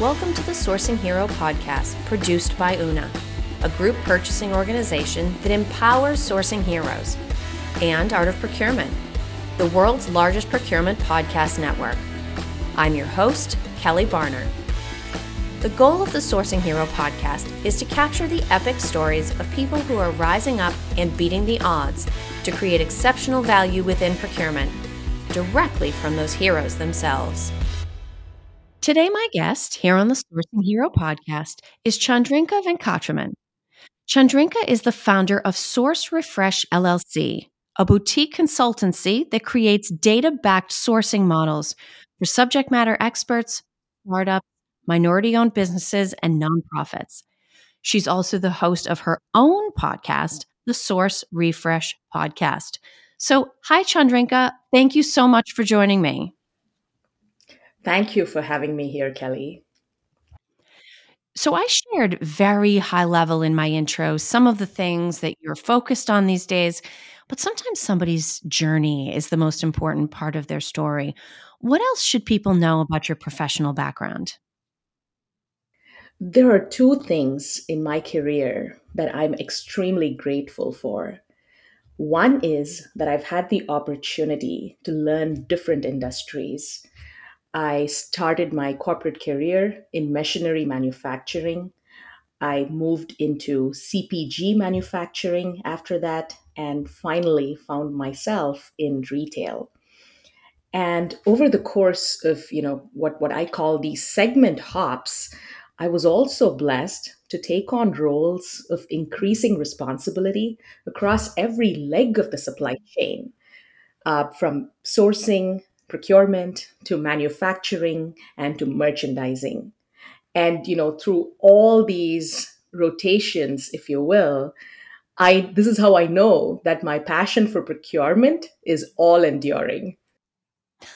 Welcome to the Sourcing Hero podcast, produced by Una, a group purchasing organization that empowers sourcing heroes, and Art of Procurement, the world's largest procurement podcast network. I'm your host, Kelly Barner. The goal of the Sourcing Hero podcast is to capture the epic stories of people who are rising up and beating the odds to create exceptional value within procurement, directly from those heroes themselves. Today, my guest here on the Sourcing Hero podcast is Chandhrika Venkataraman. Chandhrika is the founder of Source Refresh LLC, a boutique consultancy that creates data backed sourcing models for subject matter experts, startups, minority owned businesses, and nonprofits. She's also the host of her own podcast, the Source Refresh podcast. So, hi, Chandhrika. Thank you so much for joining me. Thank you for having me here, Kelly. So, I shared very high level in my intro some of the things that you're focused on these days, but sometimes somebody's journey is the most important part of their story. What else should people know about your professional background? There are two things in my career that I'm extremely grateful for. One is that I've had the opportunity to learn different industries I started my corporate career in machinery manufacturing. I moved into CPG manufacturing after that, and finally found myself in retail. And over the course of, you know, what, what I call these segment hops, I was also blessed to take on roles of increasing responsibility across every leg of the supply chain, uh, from sourcing procurement to manufacturing and to merchandising. And you know, through all these rotations, if you will, I this is how I know that my passion for procurement is all enduring.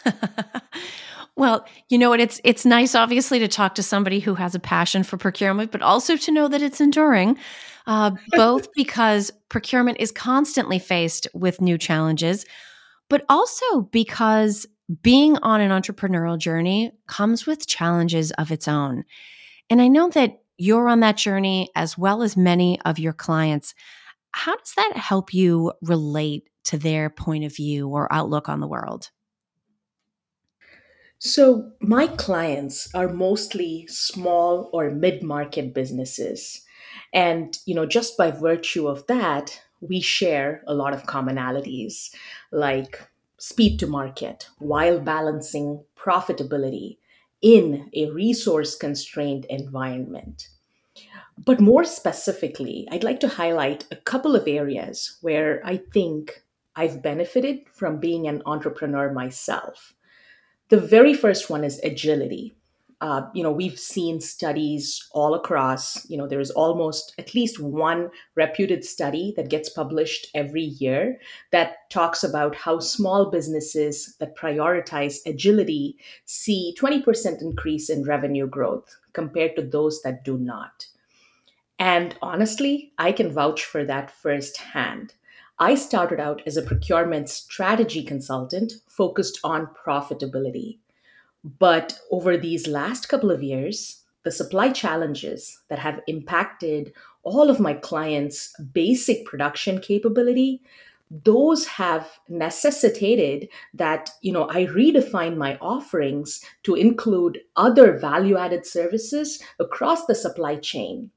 well, you know what it's it's nice obviously to talk to somebody who has a passion for procurement, but also to know that it's enduring. Uh, both because procurement is constantly faced with new challenges, but also because being on an entrepreneurial journey comes with challenges of its own. And I know that you're on that journey as well as many of your clients. How does that help you relate to their point of view or outlook on the world? So, my clients are mostly small or mid market businesses. And, you know, just by virtue of that, we share a lot of commonalities like speed to market while balancing profitability in a resource constrained environment. But more specifically, I'd like to highlight a couple of areas where I think I've benefited from being an entrepreneur myself. The very first one is agility uh, you know we've seen studies all across you know there's almost at least one reputed study that gets published every year that talks about how small businesses that prioritize agility see 20% increase in revenue growth compared to those that do not and honestly i can vouch for that firsthand I started out as a procurement strategy consultant focused on profitability. But over these last couple of years, the supply challenges that have impacted all of my clients' basic production capability, those have necessitated that you know i redefine my offerings to include other value added services across the supply chain.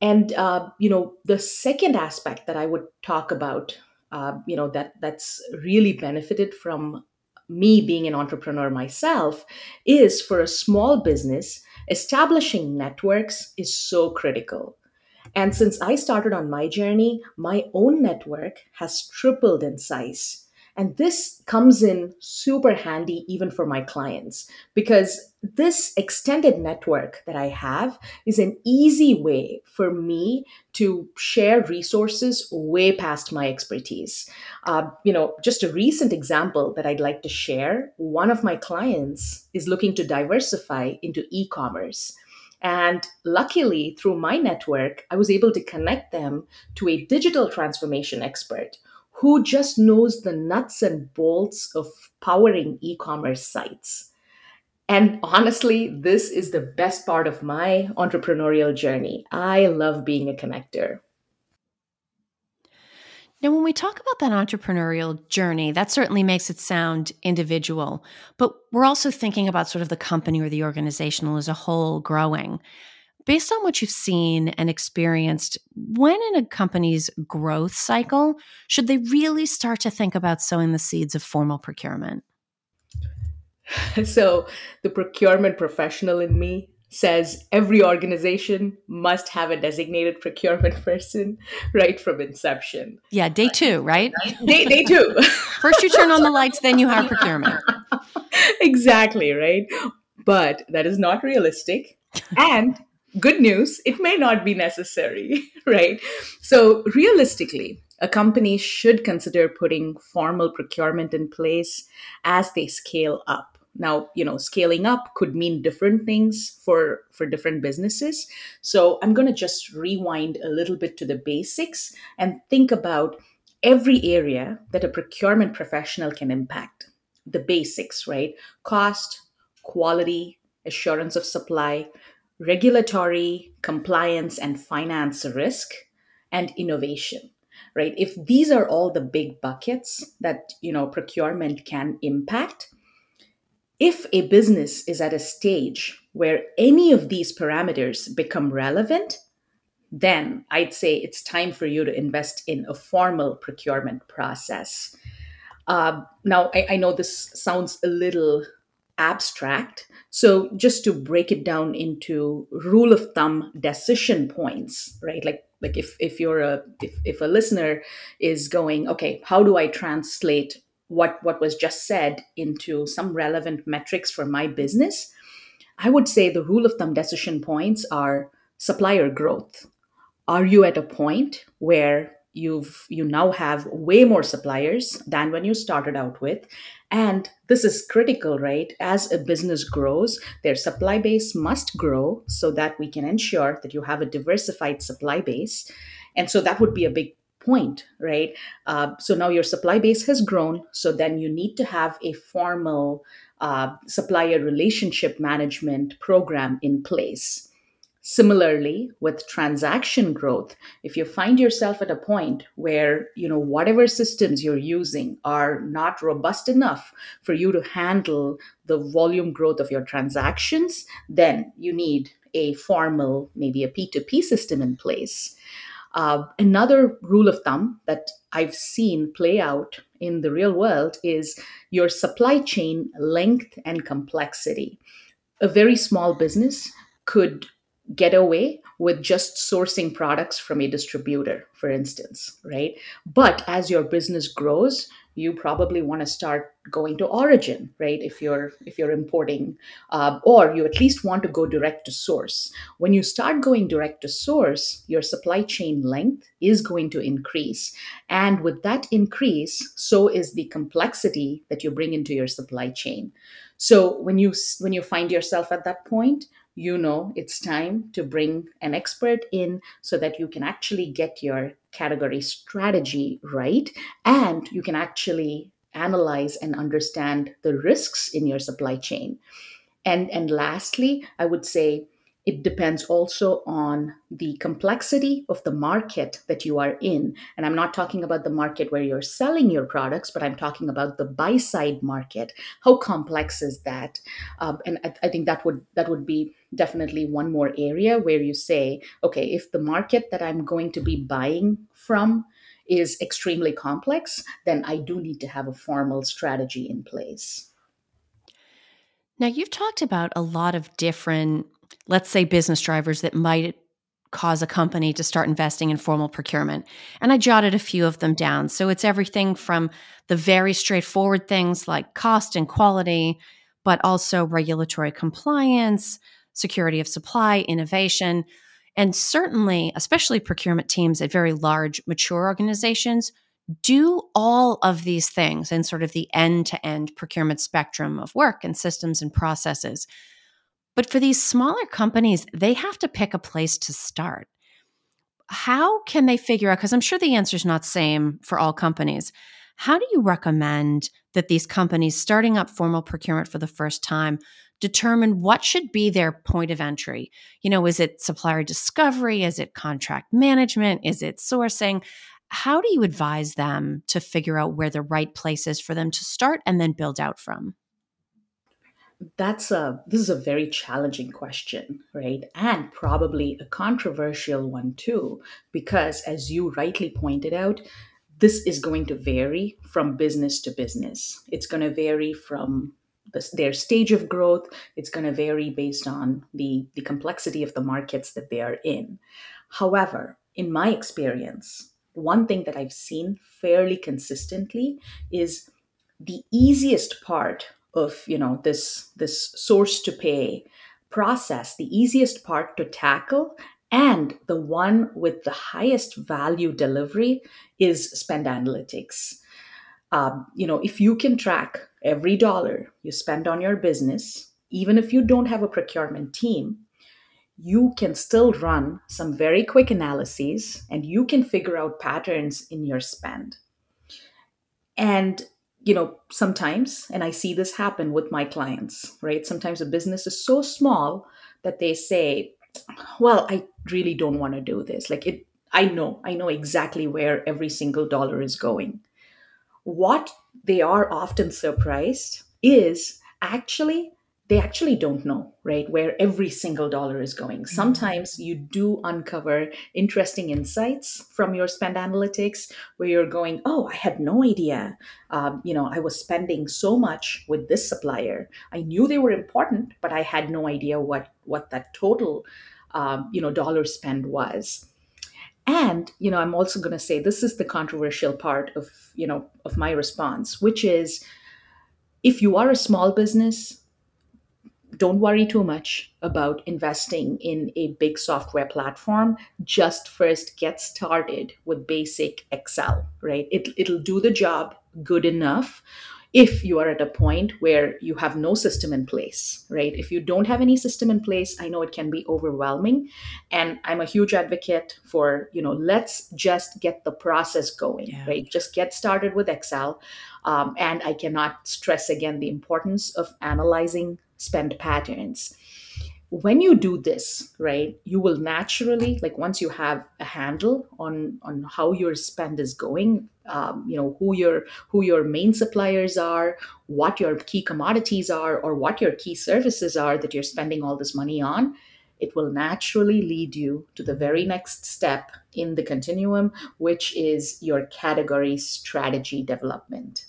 And uh, you know the second aspect that i would talk about uh, you know that that's really benefited from me being an entrepreneur myself is for a small business, establishing networks is so critical. And since I started on my journey, my own network has tripled in size. And this comes in super handy even for my clients because this extended network that I have is an easy way for me to share resources way past my expertise. Uh, you know, just a recent example that I'd like to share one of my clients is looking to diversify into e commerce. And luckily, through my network, I was able to connect them to a digital transformation expert who just knows the nuts and bolts of powering e commerce sites. And honestly, this is the best part of my entrepreneurial journey. I love being a connector. Now, when we talk about that entrepreneurial journey, that certainly makes it sound individual, but we're also thinking about sort of the company or the organizational as a whole growing. Based on what you've seen and experienced, when in a company's growth cycle should they really start to think about sowing the seeds of formal procurement? So, the procurement professional in me says every organization must have a designated procurement person right from inception. Yeah, day two, right? Day, day two. First, you turn on the lights, then you hire procurement. exactly, right? But that is not realistic. And good news, it may not be necessary, right? So, realistically, a company should consider putting formal procurement in place as they scale up. Now you know scaling up could mean different things for for different businesses. So i'm going to just rewind a little bit to the basics and think about every area that a procurement professional can impact. The basics right? Cost quality assurance of supply regulatory compliance and finance risk and innovation right if these are all the big buckets that you know procurement can impact if a business is at a stage where any of these parameters become relevant, then I'd say it's time for you to invest in a formal procurement process. Uh, now, I, I know this sounds a little abstract. So, just to break it down into rule of thumb decision points, right? Like, like if, if you're a if, if a listener is going, okay, how do I translate what what was just said into some relevant metrics for my business i would say the rule of thumb decision points are supplier growth are you at a point where you've you now have way more suppliers than when you started out with and this is critical right as a business grows their supply base must grow so that we can ensure that you have a diversified supply base and so that would be a big point, right? Uh, so now your supply base has grown. So then you need to have a formal uh, supplier relationship management program in place. Similarly, with transaction growth, if you find yourself at a point where you know whatever systems you're using are not robust enough for you to handle the volume growth of your transactions, then you need a formal, maybe a P2P system in place. Uh, another rule of thumb that I've seen play out in the real world is your supply chain length and complexity. A very small business could get away with just sourcing products from a distributor, for instance, right? But as your business grows, you probably want to start going to origin right? If you're if you're importing uh, or you at least want to go direct to source. When you start going direct to source your supply chain length is going to increase. And with that increase so is the complexity that you bring into your supply chain. So when you when you find yourself at that point you know it's time to bring an expert in so that you can actually get your category strategy right and you can actually analyze and understand the risks in your supply chain and and lastly i would say it depends also on the complexity of the market that you are in. And I'm not talking about the market where you're selling your products, but I'm talking about the buy side market. How complex is that? Um, and I, I think that would that would be definitely one more area where you say, okay, if the market that I'm going to be buying from is extremely complex, then I do need to have a formal strategy in place. Now, you've talked about a lot of different let's say business drivers that might cause a company to start investing in formal procurement. And I jotted a few of them down. So it's everything from the very straightforward things like cost and quality, but also regulatory compliance, security of supply, innovation. And certainly, especially procurement teams at very large, mature organizations do all of these things in sort of the end to end procurement spectrum of work and systems and processes. But for these smaller companies, they have to pick a place to start. How can they figure out? Because I'm sure the answer is not same for all companies. How do you recommend that these companies starting up formal procurement for the first time determine what should be their point of entry. You know, is it supplier discovery? Is it contract management? Is it sourcing? How do you advise them to figure out where the right place is for them to start and then build out from? That's a this is a very challenging question, right? And probably a controversial one too, because as you rightly pointed out, this is going to vary from business to business. It's going to vary from the, their stage of growth. It's going to vary based on the, the complexity of the markets that they are in. However, in my experience, one thing that I've seen fairly consistently is the easiest part of you know this this source to pay process the easiest part to tackle and the one with the highest value delivery is spend analytics um, you know if you can track every dollar you spend on your business even if you don't have a procurement team you can still run some very quick analyses and you can figure out patterns in your spend and you know, sometimes, and I see this happen with my clients, right? Sometimes a business is so small that they say, well, I really don't want to do this. Like it, I know, I know exactly where every single dollar is going. What they are often surprised is actually they actually don't know, right, where every single dollar is going. Mm-hmm. Sometimes you do uncover interesting insights from your spend analytics where you're going, oh, I had no idea. Um, you know, I was spending so much with this supplier. I knew they were important, but I had no idea what what that total, um, you know, dollar spend was. And you know, I'm also going to say this is the controversial part of you know of my response, which is if you are a small business don't worry too much about investing in a big software platform. Just first get started with basic Excel, right? It, it'll do the job good enough if you are at a point where you have no system in place, right? If you don't have any system in place, I know it can be overwhelming. And I'm a huge advocate for, you know, let's just get the process going, yeah. right? Just get started with Excel. Um, and I cannot stress again the importance of analyzing spend patterns when you do this right you will naturally like once you have a handle on on how your spend is going um, you know who your who your main suppliers are what your key commodities are or what your key services are that you're spending all this money on it will naturally lead you to the very next step in the continuum which is your category strategy development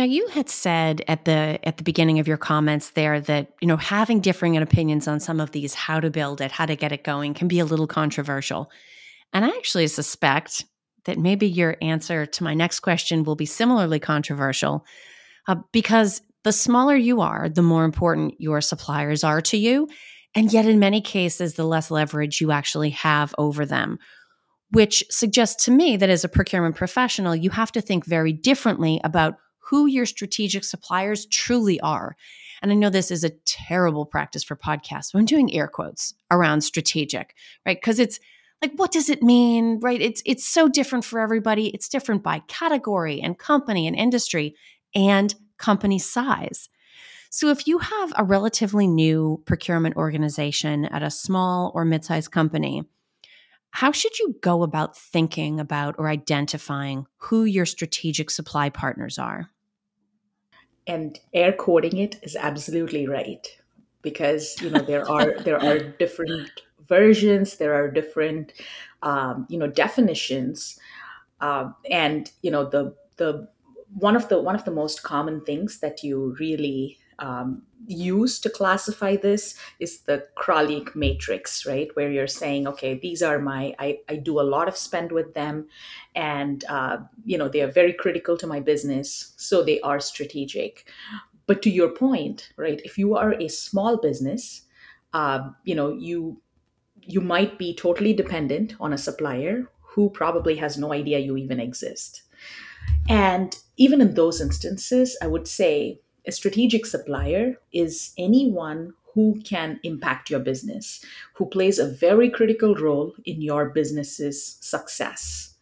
now you had said at the at the beginning of your comments there that you know having differing opinions on some of these how to build it, how to get it going can be a little controversial. And I actually suspect that maybe your answer to my next question will be similarly controversial uh, because the smaller you are, the more important your suppliers are to you. And yet, in many cases, the less leverage you actually have over them, which suggests to me that as a procurement professional, you have to think very differently about who your strategic suppliers truly are. And I know this is a terrible practice for podcasts. I'm doing air quotes around strategic, right? Because it's like what does it mean right it's it's so different for everybody it's different by category and company and industry and company size so if you have a relatively new procurement organization at a small or mid-sized company how should you go about thinking about or identifying who your strategic supply partners are and air quoting it is absolutely right because you know there are there are different versions there are different um, you know definitions uh, and you know the the one of the one of the most common things that you really um, use to classify this is the Kraljic matrix, right? Where you're saying, okay, these are my, I, I do a lot of spend with them and, uh, you know, they are very critical to my business. So they are strategic. But to your point, right, if you are a small business, uh, you know, you, you might be totally dependent on a supplier who probably has no idea you even exist. And even in those instances, I would say a strategic supplier is anyone who can impact your business, who plays a very critical role in your business's success.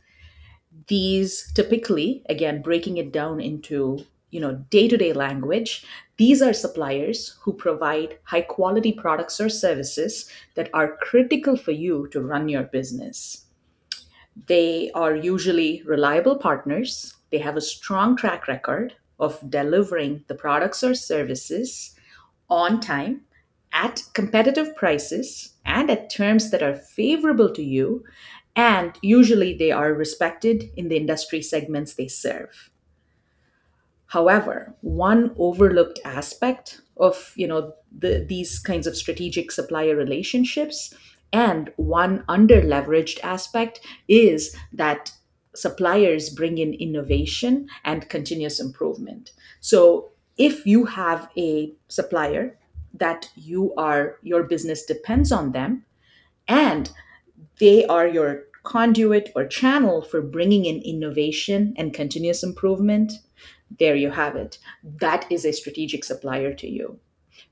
These typically, again, breaking it down into you know day-to-day language these are suppliers who provide high quality products or services that are critical for you to run your business. They are usually reliable partners. They have a strong track record of delivering the products or services on time at competitive prices and at terms that are favorable to you and usually they are respected in the industry segments they serve. However, one overlooked aspect of you know the, these kinds of strategic supplier relationships and one under leveraged aspect is that suppliers bring in innovation and continuous improvement. So if you have a supplier that you are your business depends on them and they are your conduit or channel for bringing in innovation and continuous improvement there you have it that is a strategic supplier to you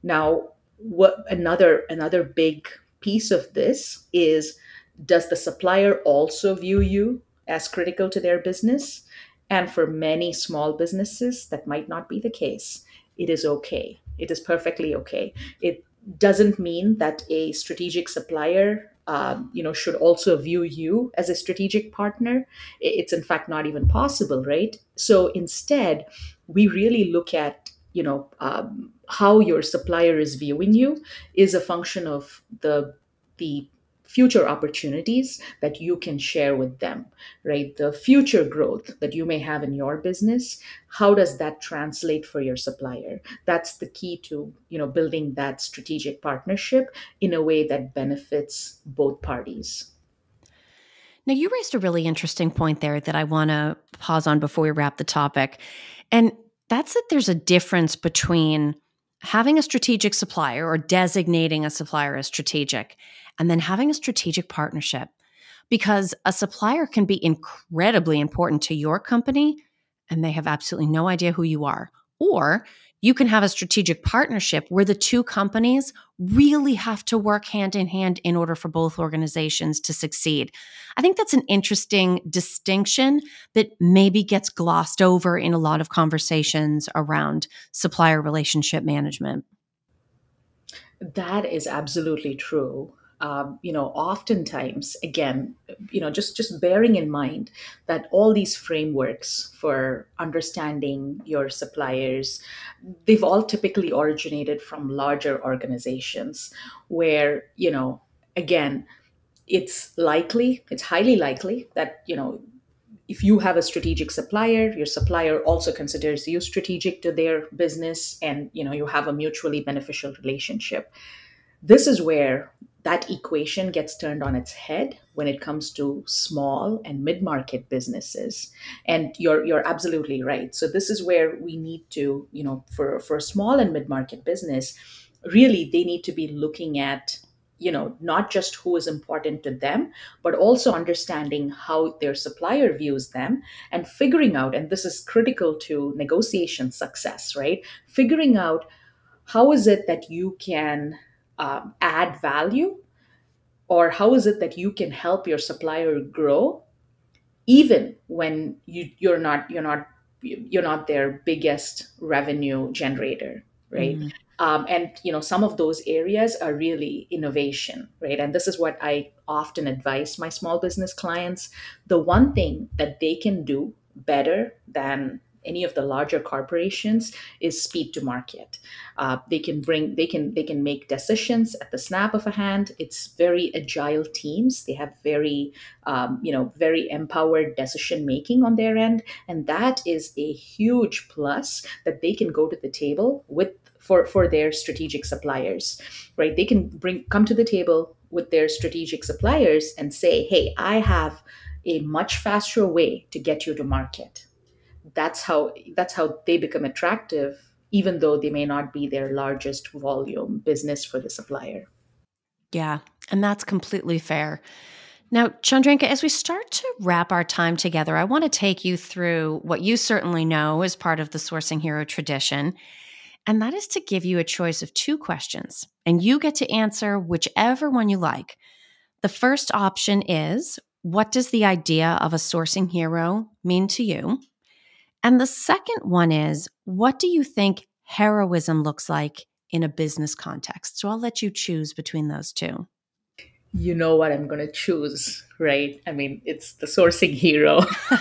now what another another big piece of this is does the supplier also view you as critical to their business. And for many small businesses that might not be the case. It is okay. It is perfectly okay. It doesn't mean that a strategic supplier um, you know should also view you as a strategic partner. It's in fact not even possible right? So instead we really look at you know um, how your supplier is viewing you is a function of the the future opportunities that you can share with them right? The future growth that you may have in your business how does that translate for your supplier? That's the key to you know building that strategic partnership in a way that benefits both parties. Now you raised a really interesting point there that i want to pause on before we wrap the topic and that's that there's a difference between having a strategic supplier or designating a supplier as strategic and then having a strategic partnership because a supplier can be incredibly important to your company and they have absolutely no idea who you are. Or you can have a strategic partnership where the two companies really have to work hand in hand in order for both organizations to succeed. I think that's an interesting distinction that maybe gets glossed over in a lot of conversations around supplier relationship management. That is absolutely true um, you know oftentimes again you know just just bearing in mind that all these frameworks for understanding your suppliers they've all typically originated from larger organizations where you know again it's likely it's highly likely that you know if you have a strategic supplier your supplier also considers you strategic to their business and you know you have a mutually beneficial relationship. This is where that equation gets turned on its head when it comes to small and mid-market businesses. And you're you're absolutely right. So this is where we need to you know for for a small and mid-market business really they need to be looking at you know not just who is important to them but also understanding how their supplier views them and figuring out and this is critical to negotiation success right? Figuring out how is it that you can um, add value? Or how is it that you can help your supplier grow even when you you're not you're not you're not their biggest revenue generator right? Mm-hmm. um, and you know some of those areas are really innovation right? And this is what i often advise my small business clients. The one thing that they can do better than any of the larger corporations is speed to market. Uh, they can bring, they can, they can make decisions at the snap of a hand. It's very agile teams. They have very, um, you know, very empowered decision making on their end, and that is a huge plus that they can go to the table with for for their strategic suppliers right they can bring come to the table with their strategic suppliers and say hey i have a much faster way to get you to market that's how that's how they become attractive even though they may not be their largest volume business for the supplier. Yeah and that's completely fair. Now Chandhrika as we start to wrap our time together i want to take you through what you certainly know as part of the sourcing hero tradition and that is to give you a choice of two questions and you get to answer whichever one you like. The first option is what does the idea of a sourcing hero mean to you And the second one is what do you think heroism looks like in a business context? So I'll let you choose between those two. You know what I'm going to choose, right? I mean, it's the sourcing hero.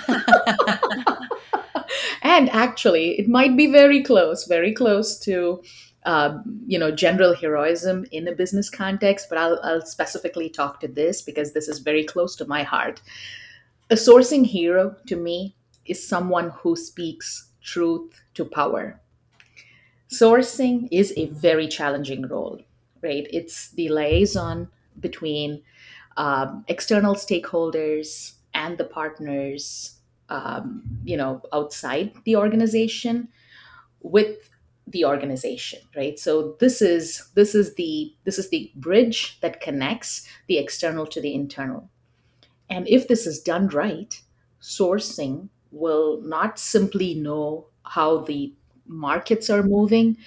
and actually, it might be very close, very close to um, you know general heroism in a business context but I'll, I'll specifically talk to this because this is very close to my heart a sourcing hero to me is someone who speaks truth to power. Sourcing is a very challenging role right? It's the liaison between um, external stakeholders and the partners um, you know outside the organization with the organization right? So this is this is the this is the bridge that connects the external to the internal. And if this is done right sourcing will not simply know how the markets are moving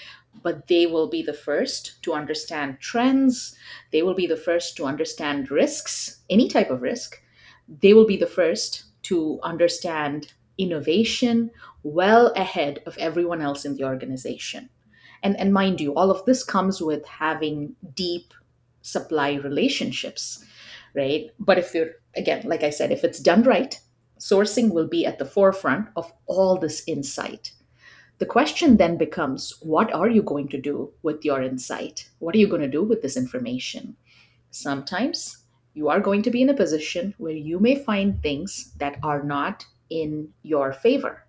but they will be the first to understand trends they will be the first to understand risks any type of risk they will be the first to understand innovation well ahead of everyone else in the organization. And, and mind you, all of this comes with having deep supply relationships, right? But if you're, again, like I said, if it's done right, sourcing will be at the forefront of all this insight. The question then becomes what are you going to do with your insight? What are you going to do with this information? Sometimes you are going to be in a position where you may find things that are not in your favor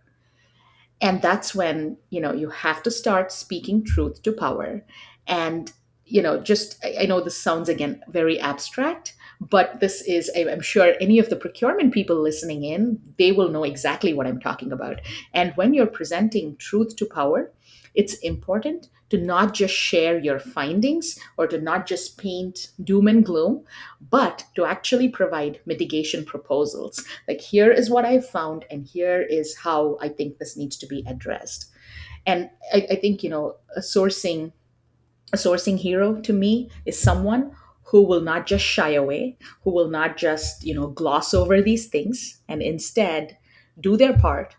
and that's when you know you have to start speaking truth to power and you know just i know this sounds again very abstract but this is i'm sure any of the procurement people listening in they will know exactly what i'm talking about and when you're presenting truth to power it's important to not just share your findings or to not just paint doom and gloom, but to actually provide mitigation proposals. Like, here is what I found, and here is how I think this needs to be addressed. And I, I think, you know, a sourcing a sourcing hero to me is someone who will not just shy away, who will not just, you know, gloss over these things and instead do their part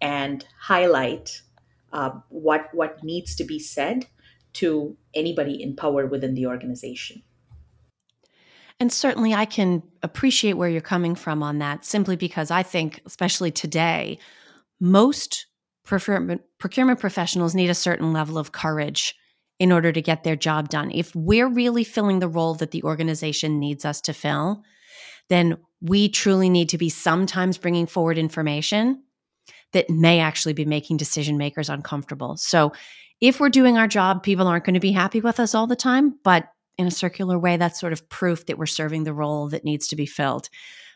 and highlight uh, what what needs to be said to anybody in power within the organization. And certainly, I can appreciate where you're coming from on that simply because I think, especially today, most procurement, procurement professionals need a certain level of courage in order to get their job done. If we're really filling the role that the organization needs us to fill, then we truly need to be sometimes bringing forward information that may actually be making decision makers uncomfortable. So, if we're doing our job, people aren't going to be happy with us all the time, but in a circular way, that's sort of proof that we're serving the role that needs to be filled.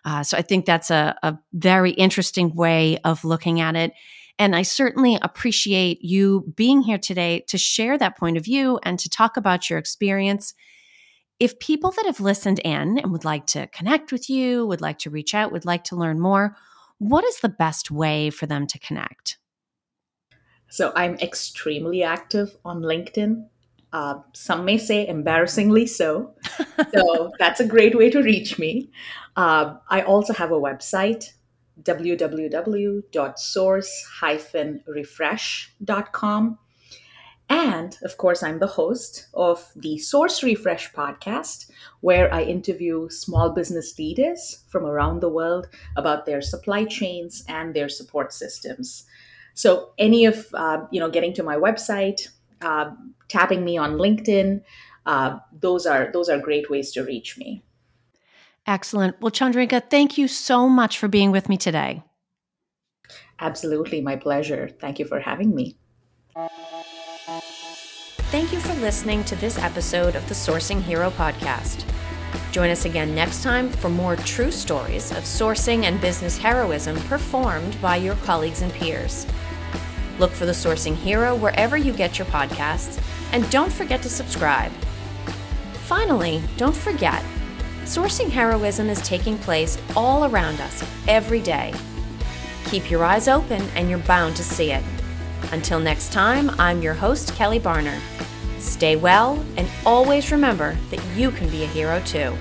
Uh, so, I think that's a, a very interesting way of looking at it. And I certainly appreciate you being here today to share that point of view and to talk about your experience. If people that have listened in and would like to connect with you, would like to reach out, would like to learn more, what is the best way for them to connect? So I'm extremely active on LinkedIn. Uh, some may say embarrassingly so. so that's a great way to reach me. Uh, I also have a website, www.source-refresh.com. And of course, I'm the host of the Source Refresh podcast, where I interview small business leaders from around the world about their supply chains and their support systems. So, any of uh, you know, getting to my website, uh, tapping me on LinkedIn, uh, those are those are great ways to reach me. Excellent. Well, Chandhrika, thank you so much for being with me today. Absolutely, my pleasure. Thank you for having me. Thank you for listening to this episode of the Sourcing Hero podcast. Join us again next time for more true stories of sourcing and business heroism performed by your colleagues and peers. Look for the Sourcing Hero wherever you get your podcasts, and don't forget to subscribe. Finally, don't forget, sourcing heroism is taking place all around us every day. Keep your eyes open and you're bound to see it. Until next time, I'm your host, Kelly Barner. Stay well and always remember that you can be a hero too.